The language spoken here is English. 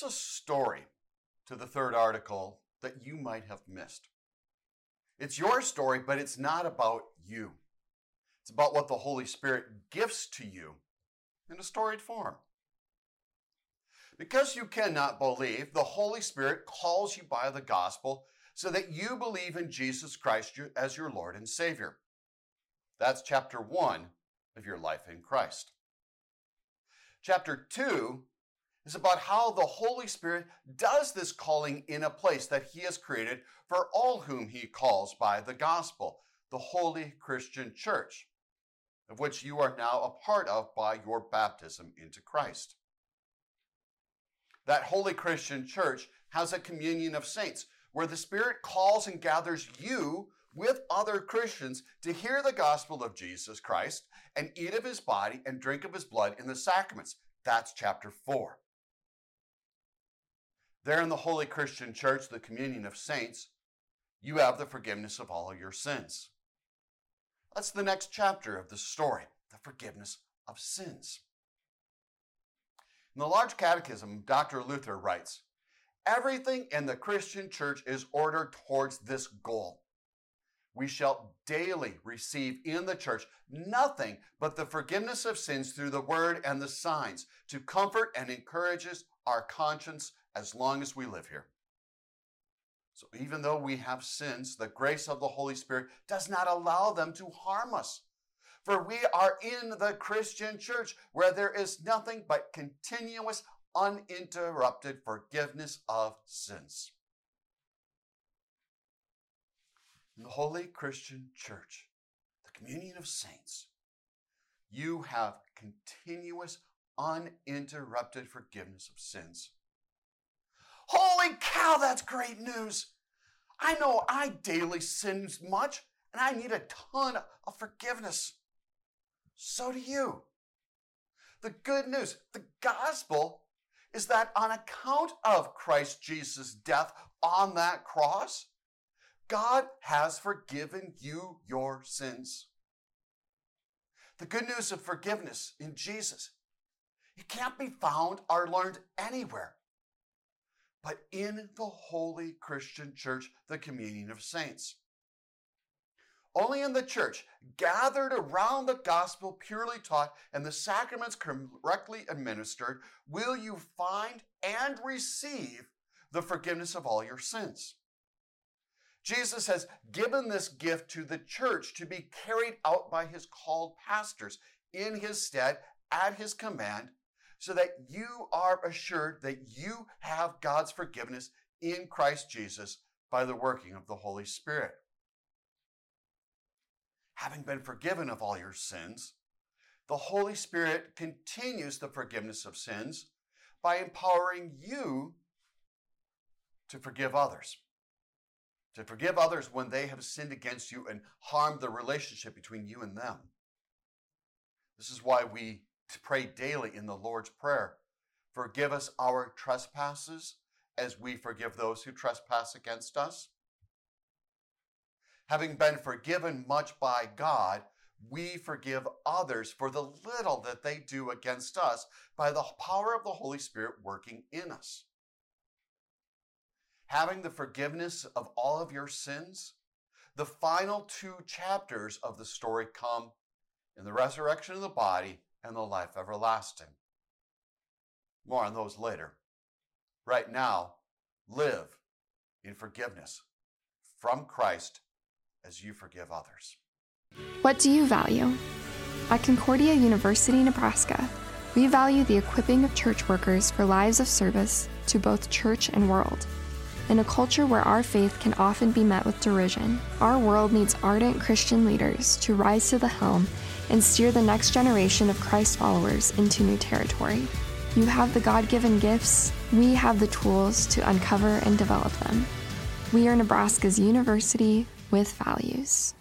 There's a story to the third article that you might have missed. It's your story, but it's not about you. It's about what the Holy Spirit gives to you in a storied form. Because you cannot believe, the Holy Spirit calls you by the gospel so that you believe in Jesus Christ as your Lord and Savior. That's chapter one of your life in Christ. Chapter two is about how the Holy Spirit does this calling in a place that He has created for all whom He calls by the gospel, the Holy Christian Church, of which you are now a part of by your baptism into Christ. That Holy Christian Church has a communion of saints where the Spirit calls and gathers you with other Christians to hear the gospel of Jesus Christ and eat of his body and drink of his blood in the sacraments. That's chapter 4. There in the Holy Christian Church, the communion of saints, you have the forgiveness of all your sins. That's the next chapter of the story, the forgiveness of sins. In the Large Catechism, Dr. Luther writes Everything in the Christian church is ordered towards this goal. We shall daily receive in the church nothing but the forgiveness of sins through the word and the signs to comfort and encourages our conscience as long as we live here. So even though we have sins, the grace of the Holy Spirit does not allow them to harm us. For we are in the Christian church where there is nothing but continuous, uninterrupted forgiveness of sins. In the Holy Christian Church, the communion of saints, you have continuous, uninterrupted forgiveness of sins. Holy cow, that's great news. I know I daily sin much and I need a ton of forgiveness. So do you. The good news, the gospel, is that on account of Christ Jesus' death on that cross, God has forgiven you your sins. The good news of forgiveness in Jesus, it can't be found or learned anywhere but in the holy Christian church, the communion of saints. Only in the church, gathered around the gospel purely taught and the sacraments correctly administered, will you find and receive the forgiveness of all your sins. Jesus has given this gift to the church to be carried out by his called pastors in his stead at his command so that you are assured that you have God's forgiveness in Christ Jesus by the working of the Holy Spirit. Having been forgiven of all your sins, the Holy Spirit continues the forgiveness of sins by empowering you to forgive others. To forgive others when they have sinned against you and harmed the relationship between you and them. This is why we pray daily in the Lord's Prayer. Forgive us our trespasses as we forgive those who trespass against us. Having been forgiven much by God, we forgive others for the little that they do against us by the power of the Holy Spirit working in us. Having the forgiveness of all of your sins, the final two chapters of the story come in the resurrection of the body and the life everlasting. More on those later. Right now, live in forgiveness from Christ as you forgive others. What do you value? At Concordia University, Nebraska, we value the equipping of church workers for lives of service to both church and world. In a culture where our faith can often be met with derision, our world needs ardent Christian leaders to rise to the helm and steer the next generation of Christ followers into new territory. You have the God given gifts, we have the tools to uncover and develop them. We are Nebraska's university with values.